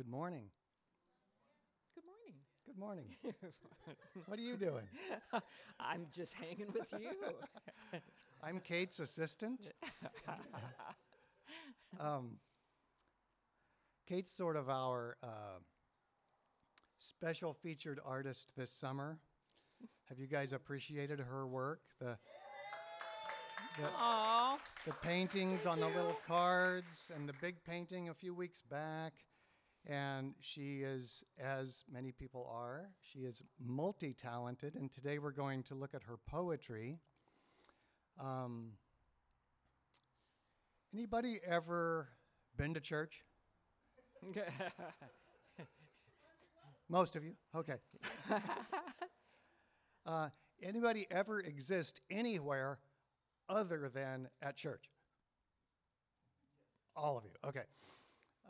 Good morning. Good morning. Good morning. what are you doing? I'm just hanging with you. I'm Kate's assistant. um, Kate's sort of our uh, special featured artist this summer. Have you guys appreciated her work? The the, Aww. the paintings on the little cards and the big painting a few weeks back. And she is, as many people are, she is multi talented. And today we're going to look at her poetry. Um, anybody ever been to church? Most of you? Okay. uh, anybody ever exist anywhere other than at church? All of you. Okay.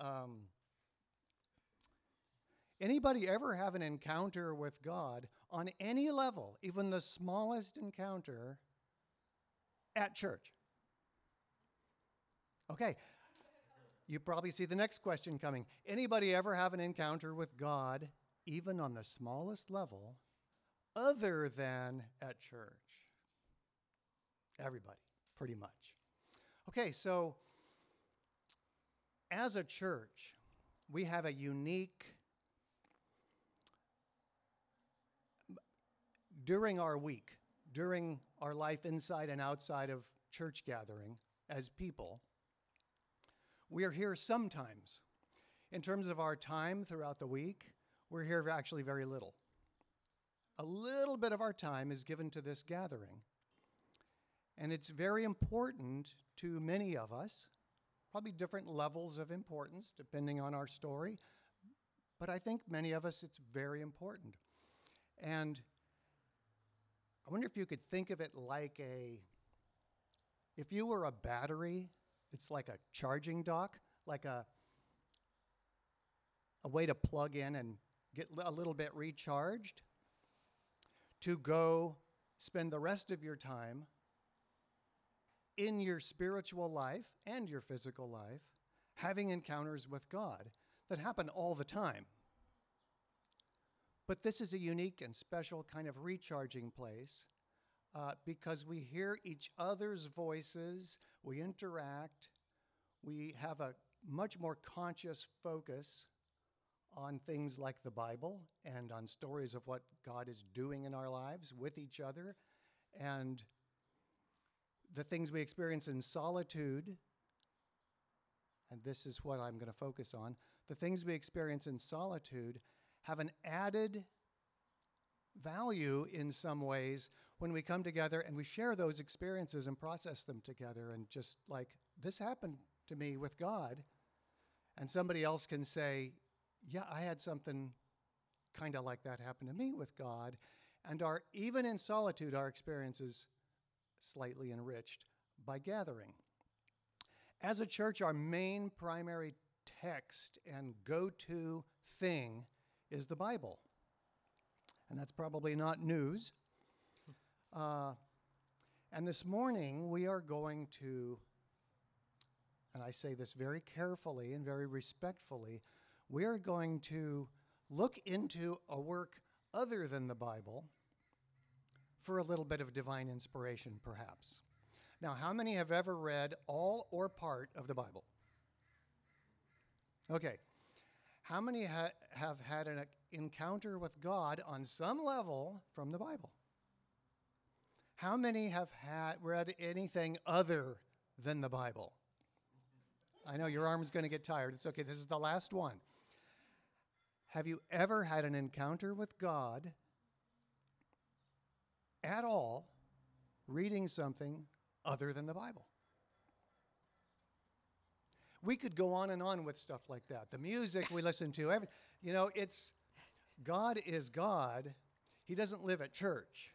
Um, anybody ever have an encounter with God on any level, even the smallest encounter, at church? Okay. You probably see the next question coming. Anybody ever have an encounter with God, even on the smallest level, other than at church? Everybody, pretty much. Okay, so as a church, we have a unique, during our week, during our life inside and outside of church gathering as people, we are here sometimes. In terms of our time throughout the week, we're here actually very little. A little bit of our time is given to this gathering. And it's very important to many of us, probably different levels of importance depending on our story. But I think many of us, it's very important. And I wonder if you could think of it like a, if you were a battery, it's like a charging dock, like a, a way to plug in and get a little bit recharged to go spend the rest of your time in your spiritual life and your physical life having encounters with God that happen all the time. But this is a unique and special kind of recharging place uh, because we hear each other's voices, we interact, we have a much more conscious focus on things like the Bible and on stories of what God is doing in our lives with each other and the things we experience in solitude. And this is what I'm going to focus on. The things we experience in solitude have an added value in some ways when we come together and we share those experiences and process them together and just like this happened to me with God. And somebody else can say yeah I had something kind of like that happen to me with God. And our even in solitude our experiences slightly enriched by gathering. As a church our main primary text and go-to thing is the Bible and that's probably not news. Uh, and this morning we are going to, and I say this very carefully and very respectfully, we are going to look into a work other than the Bible for a little bit of divine inspiration, perhaps. Now, how many have ever read all or part of the Bible? Okay. How many ha- have had an encounter with God on some level from the Bible? How many have had read anything other than the Bible? I know your arm is going to get tired. It's okay. This is the last one. Have you ever had an encounter with God at all reading something other than the Bible? We could go on and on with stuff like that. The music we listen to, every, you know, it's God is God. He doesn't live at church.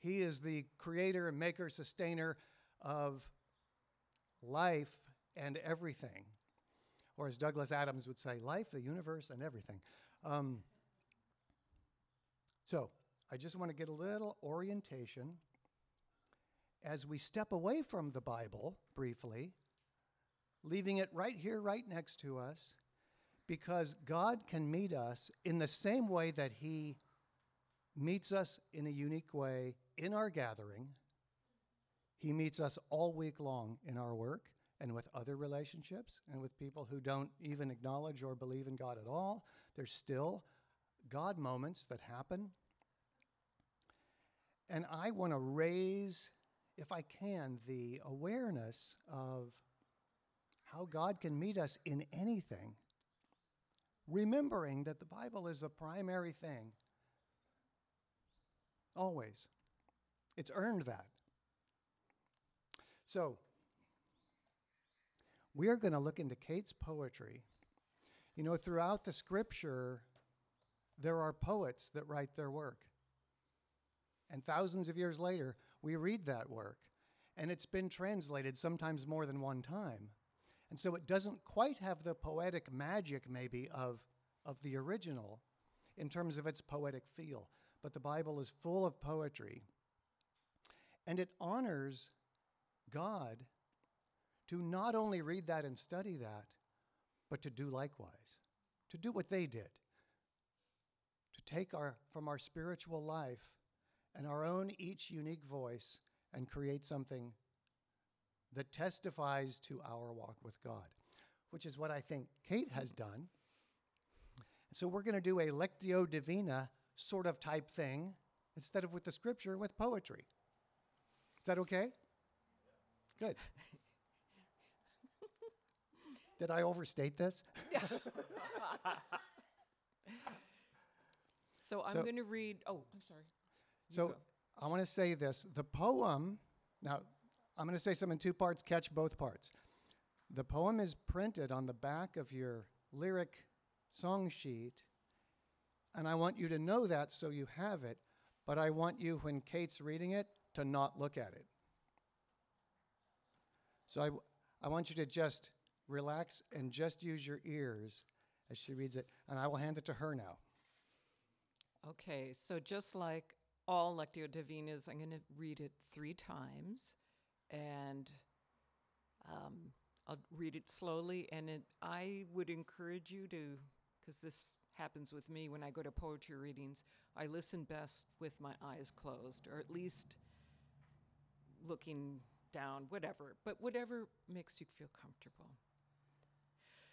He is the creator and maker, sustainer of life and everything. Or as Douglas Adams would say, life, the universe, and everything. Um, so I just want to get a little orientation as we step away from the Bible briefly, leaving it right here, right next to us, because God can meet us in the same way that He meets us in a unique way in our gathering. He meets us all week long in our work and with other relationships and with people who don't even acknowledge or believe in God at all. There's still God moments that happen. And I want to raise, if I can, the awareness of how God can meet us in anything, remembering that the Bible is a primary thing. Always. It's earned that. So, we are going to look into Kate's poetry. You know, throughout the scripture, there are poets that write their work. And thousands of years later, we read that work. And it's been translated sometimes more than one time. And so it doesn't quite have the poetic magic, maybe, of, of the original in terms of its poetic feel. But the Bible is full of poetry. And it honors God to not only read that and study that, but to do likewise, to do what they did, to take our, from our spiritual life and our own each unique voice and create something that testifies to our walk with God, which is what I think Kate has done. So we're going to do a Lectio Divina sort of type thing instead of with the scripture, with poetry. Is that okay? Good. Did I overstate this? So I'm So- going to read. Oh, I'm sorry. You So go. I want to say this. The poem, now I'm going to say some in two parts, catch both parts. The poem is printed on the back of your lyric song sheet, and I want you to know that so you have it, but I want you, when Kate's reading it, to not look at it. So I, I want you to just relax and just use your ears as she reads it, and I will hand it to her now. Okay, so just like all Lectio Divinas, I'm going to read it three times, and um, I'll read it slowly. And it, I would encourage you to, because this happens with me when I go to poetry readings, I listen best with my eyes closed, or at least looking down, whatever, but whatever makes you feel comfortable.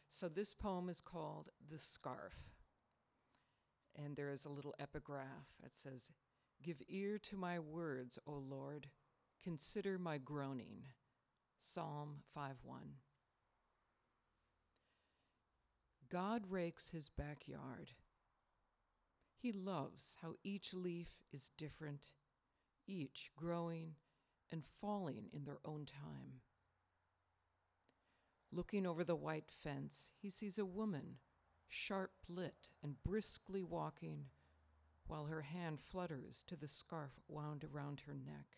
So this poem is called The Scarf and there is a little epigraph that says, Give ear to my words, O Lord, consider my groaning. Psalm 5 1. God rakes his backyard. He loves how each leaf is different, each growing and falling in their own time. Looking over the white fence, he sees a woman sharp lit and briskly walking, while her hand flutters to the scarf wound around her neck.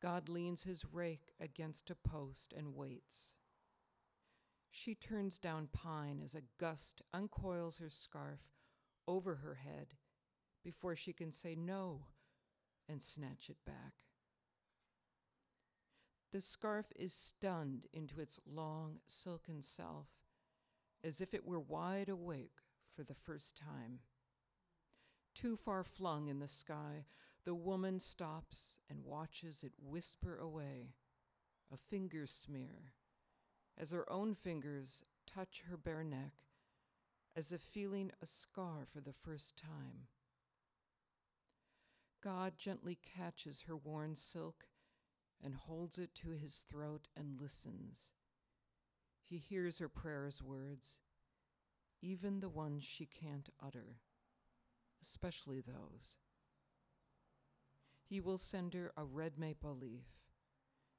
God leans his rake against a post and waits. She turns down pine as a gust uncoils her scarf over her head before she can say no and snatch it back. The scarf is stunned into its long, silken self as if it were wide awake for the first time. Too far flung in the sky, the woman stops and watches it whisper away, a finger smear, as her own fingers touch her bare neck, as if feeling a scar for the first time. God gently catches her worn silk and holds it to his throat and listens. He hears her prayer's words, even the ones she can't utter, especially those. He will send her a red maple leaf.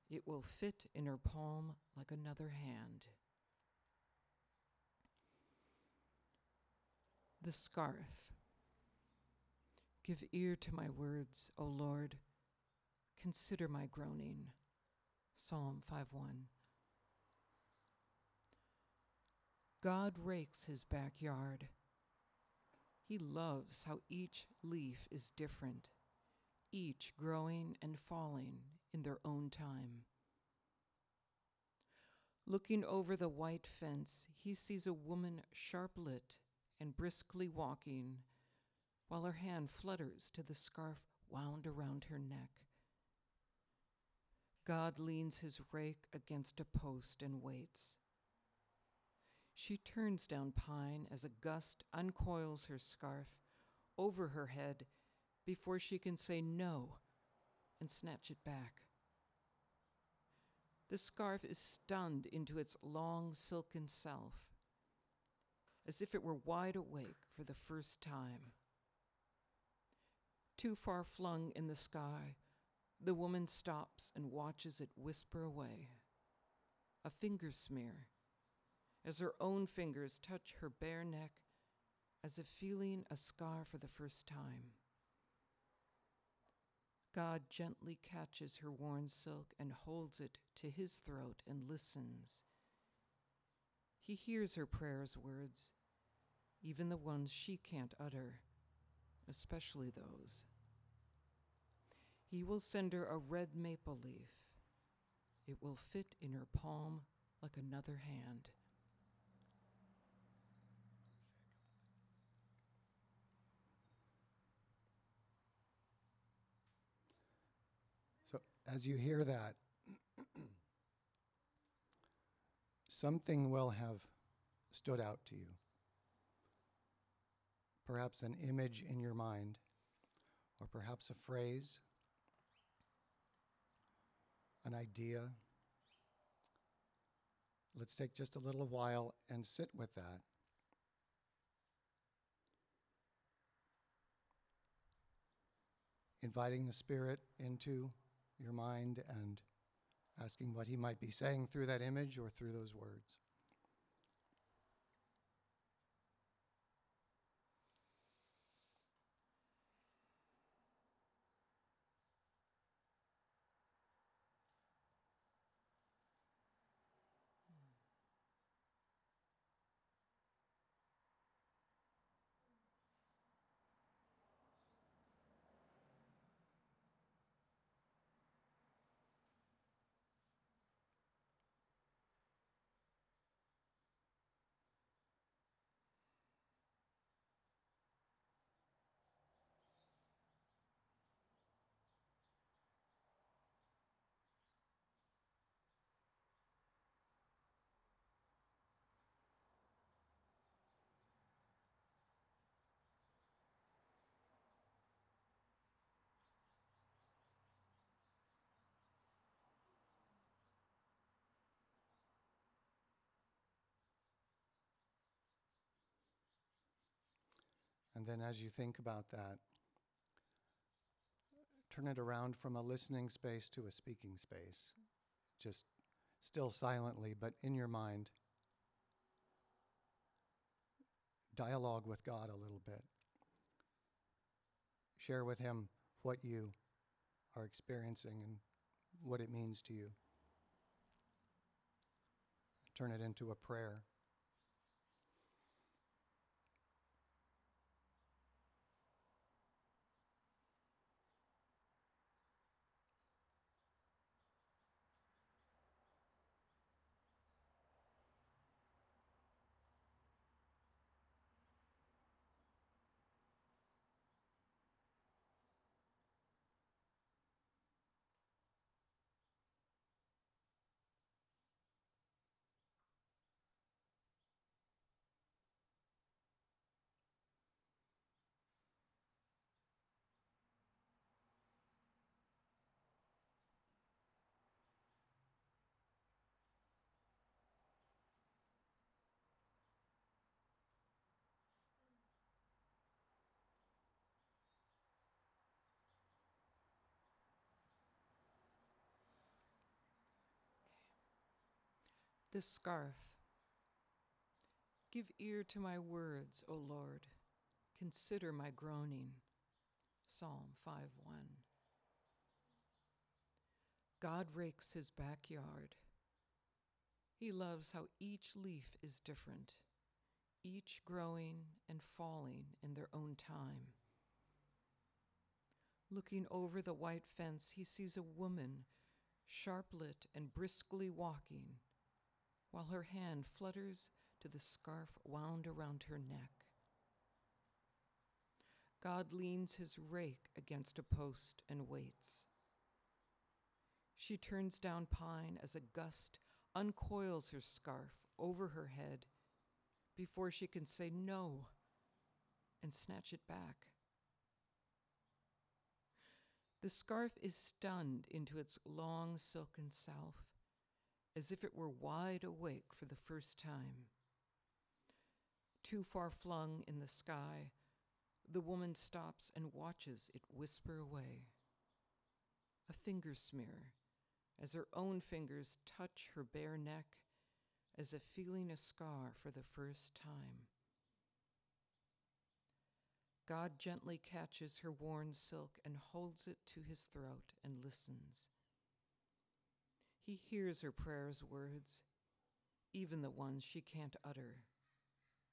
It will fit in her palm like another hand. The scarf. Give ear to my words, O Lord. Consider my groaning. Psalm 5 1. God rakes his backyard. He loves how each leaf is different, each growing and falling in their own time. Looking over the white fence, he sees a woman sharp lit and briskly walking, while her hand flutters to the scarf wound around her neck. God leans his rake against a post and waits. She turns down pine as a gust uncoils her scarf over her head before she can say no and snatch it back. The scarf is stunned into its long silken self, as if it were wide awake for the first time. Too far flung in the sky, the woman stops and watches it whisper away. A finger smear, as her own fingers touch her bare neck, as if feeling a scar for the first time. God gently catches her worn silk and holds it to his throat and listens. He hears her prayer's words, even the ones she can't utter, especially those. He will send her a red maple leaf. It will fit in her palm like another hand. As you hear that, something will have stood out to you. Perhaps an image in your mind, or perhaps a phrase, an idea. Let's take just a little while and sit with that. Inviting the Spirit into your mind and asking what He might be saying through that image or through those words. Then as you think about that, turn it around from a listening space to a speaking space. Just still silently, but in your mind. Dialogue with God a little bit. Share with Him what you are experiencing and what it means to you. Turn it into a prayer. This scarf. Give ear to my words, O Lord. Consider my groaning. Psalm 5 1. God rakes his backyard. He loves how each leaf is different, each growing and falling in their own time. Looking over the white fence, he sees a woman, sharp lit and briskly walking while her hand flutters to the scarf wound around her neck. God leans his rake against a post and waits. She turns down pine as a gust uncoils her scarf over her head before she can say no and snatch it back. The scarf is stunned into its long silken self, as if it were wide awake for the first time. Too far flung in the sky, the woman stops and watches it whisper away. A finger smear, as her own fingers touch her bare neck, as if feeling a scar for the first time. God gently catches her worn silk and holds it to his throat and listens. He hears her prayer's words, even the ones she can't utter,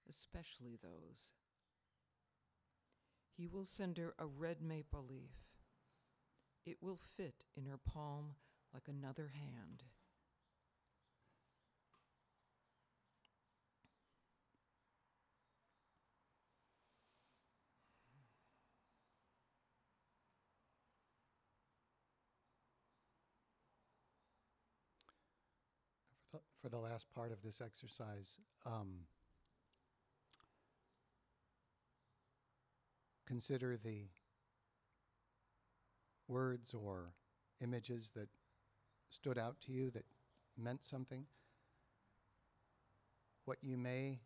especially those. He will send her a red maple leaf. It will fit in her palm like another hand. For the, last part of this exercise, um, consider the words or images that stood out to you that meant something. What you may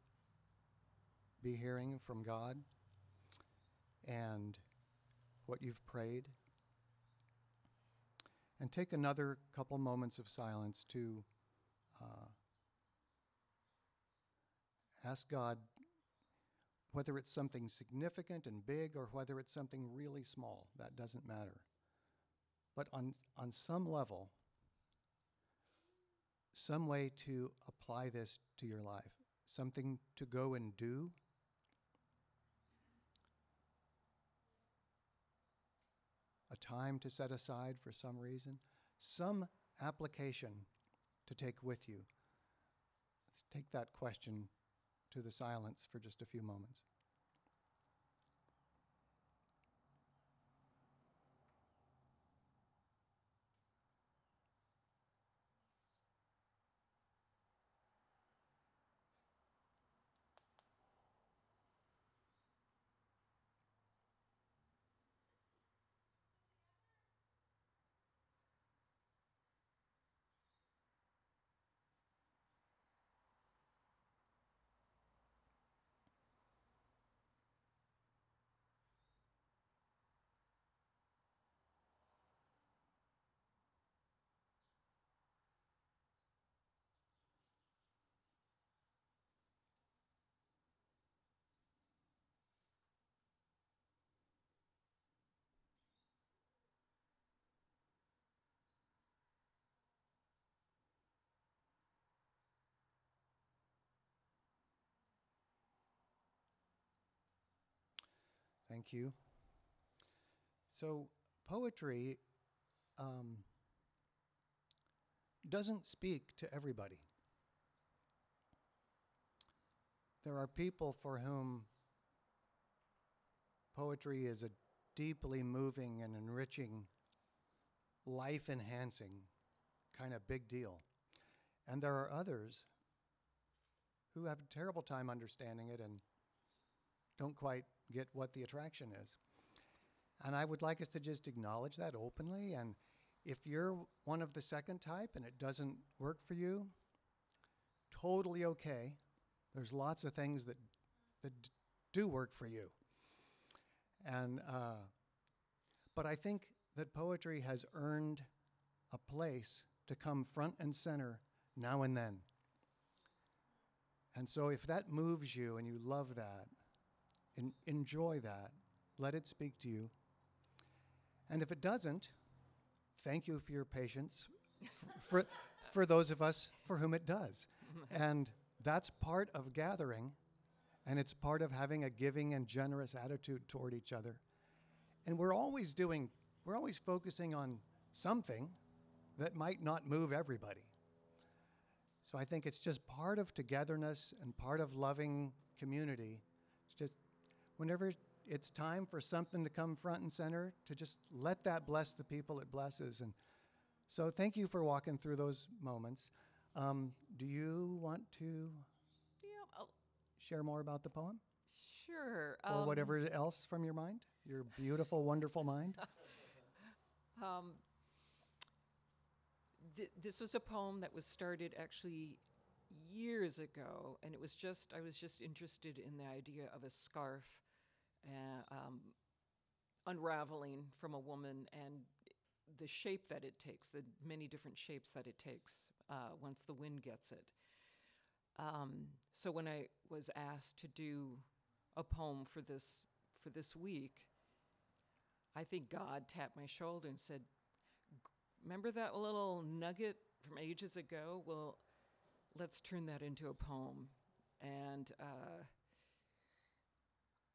be hearing from God and what you've prayed. And take another couple moments of silence to ask God whether it's something significant and big or whether it's something really small. That doesn't matter. But on, on some level, some way to apply this to your life, something to go and do. A time to set aside for some reason, some application to take with you. Let's take that question to the silence for just a few moments. Thank you. So, poetry um, doesn't speak to everybody. There are people for whom poetry is a deeply moving and enriching, life enhancing kind of big deal. And there are others who have a terrible time understanding it and don't quite get what the attraction is. And I would like us to just acknowledge that openly. And if you're one of the second type and it doesn't work for you, totally okay. There's lots of things that, that do work for you. And, uh, but I think that poetry has earned a place to come front and center now and then. And so if that moves you and you love that, en- enjoy that. Let it speak to you. And if it doesn't, thank you for your patience for, for those of us for whom it does. and that's part of gathering, and it's part of having a giving and generous attitude toward each other. And we're always doing, we're always focusing on something that might not move everybody. So I think it's just part of togetherness and part of loving community. Whenever it's time for something to come front and center, to just let that bless the people it blesses. And so thank you for walking through those moments. Um, do you want to Yeah, share more about the poem sure. or um, whatever else from your mind? Your beautiful, wonderful mind? Um, th- this was a poem that was started actually years ago, and it was just I was just interested in the idea of a scarf uh, um, unraveling from a woman and the shape that it takes, the many different shapes that it takes uh, once the wind gets it. Um, so when I was asked to do a poem for this for this week, I think God tapped my shoulder and said, Remember that little nugget from ages ago? Well, let's turn that into a poem. And uh,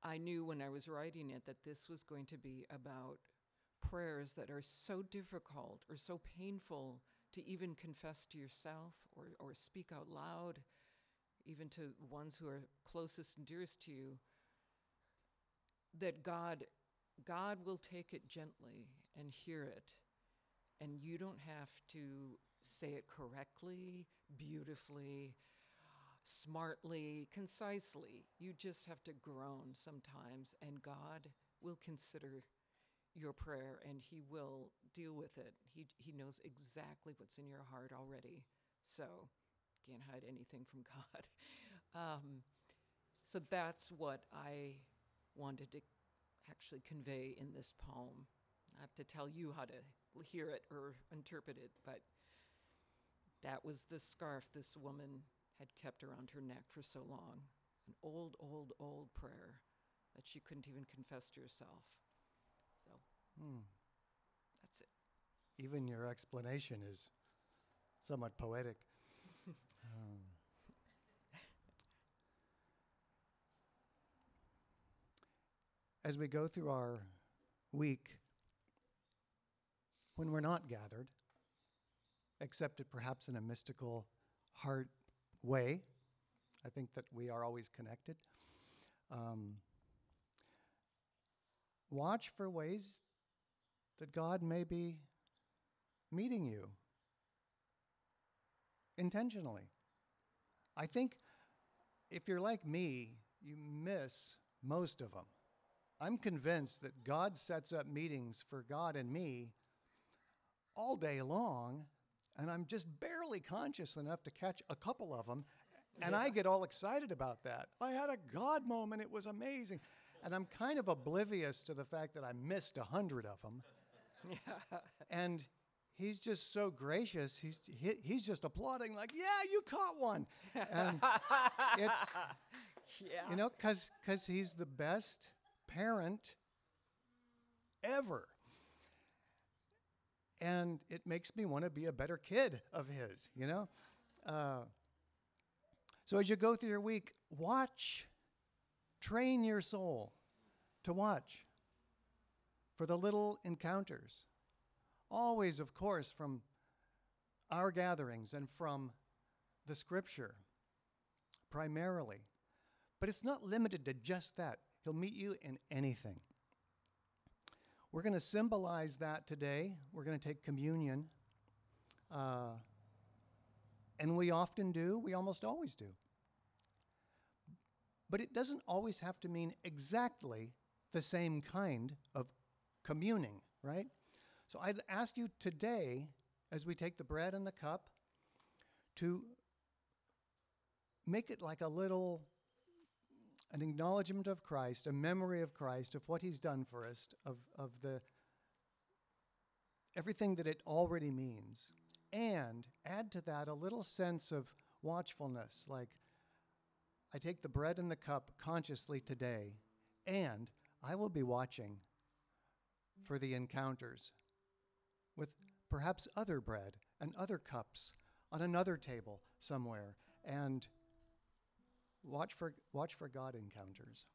I knew when I was writing it that this was going to be about prayers that are so difficult or so painful to even confess to yourself or, or speak out loud, even to ones who are closest and dearest to you, that God God will take it gently and hear it. And you don't have to say it correctly, beautifully, smartly, concisely. You just have to groan sometimes, and God will consider your prayer and He will deal with it. He, he knows exactly what's in your heart already. So, can't hide anything from God. Um, so, that's what I wanted to actually convey in this poem. Not to tell you how to hear it or interpret it, but that was the scarf this woman had kept around her neck for so long. An old, old, old prayer that she couldn't even confess to herself. So Hmm. that's it. Even your explanation is somewhat poetic. Um, as we go through our week, when we're not gathered, accepted perhaps in a mystical heart way, I think that we are always connected. Um, watch for ways that God may be meeting you intentionally. I think if you're like me, you miss most of them. I'm convinced that God sets up meetings for God and me all day long, and I'm just barely conscious enough to catch a couple of them, and I get all excited about that. I had a God moment, it was amazing. And I'm kind of oblivious to the fact that I missed a hundred of them. Yeah. And he's just so gracious. He's he, he's just applauding like, "Yeah, you caught one." And it's yeah. you know cuz he's the best parent ever. And it makes me want to be a better kid of his, you know? Uh, so as you go through your week, watch, train your soul to watch for the little encounters. Always, of course, from our gatherings and from the scripture, primarily. But it's not limited to just that. He'll meet you in anything. We're going to symbolize that today. We're going to take communion. Uh, and we often do, we almost always do. But it doesn't always have to mean exactly the same kind of communing, right? So I'd ask you today, as we take the bread and the cup, to make it like a little an acknowledgement of Christ, a memory of Christ, of what he's done for us, of, of the everything that it already means. And add to that a little sense of watchfulness, like I take the bread and the cup consciously today, and I will be watching for the encounters with perhaps other bread and other cups on another table somewhere. And watch for, watch for God encounters.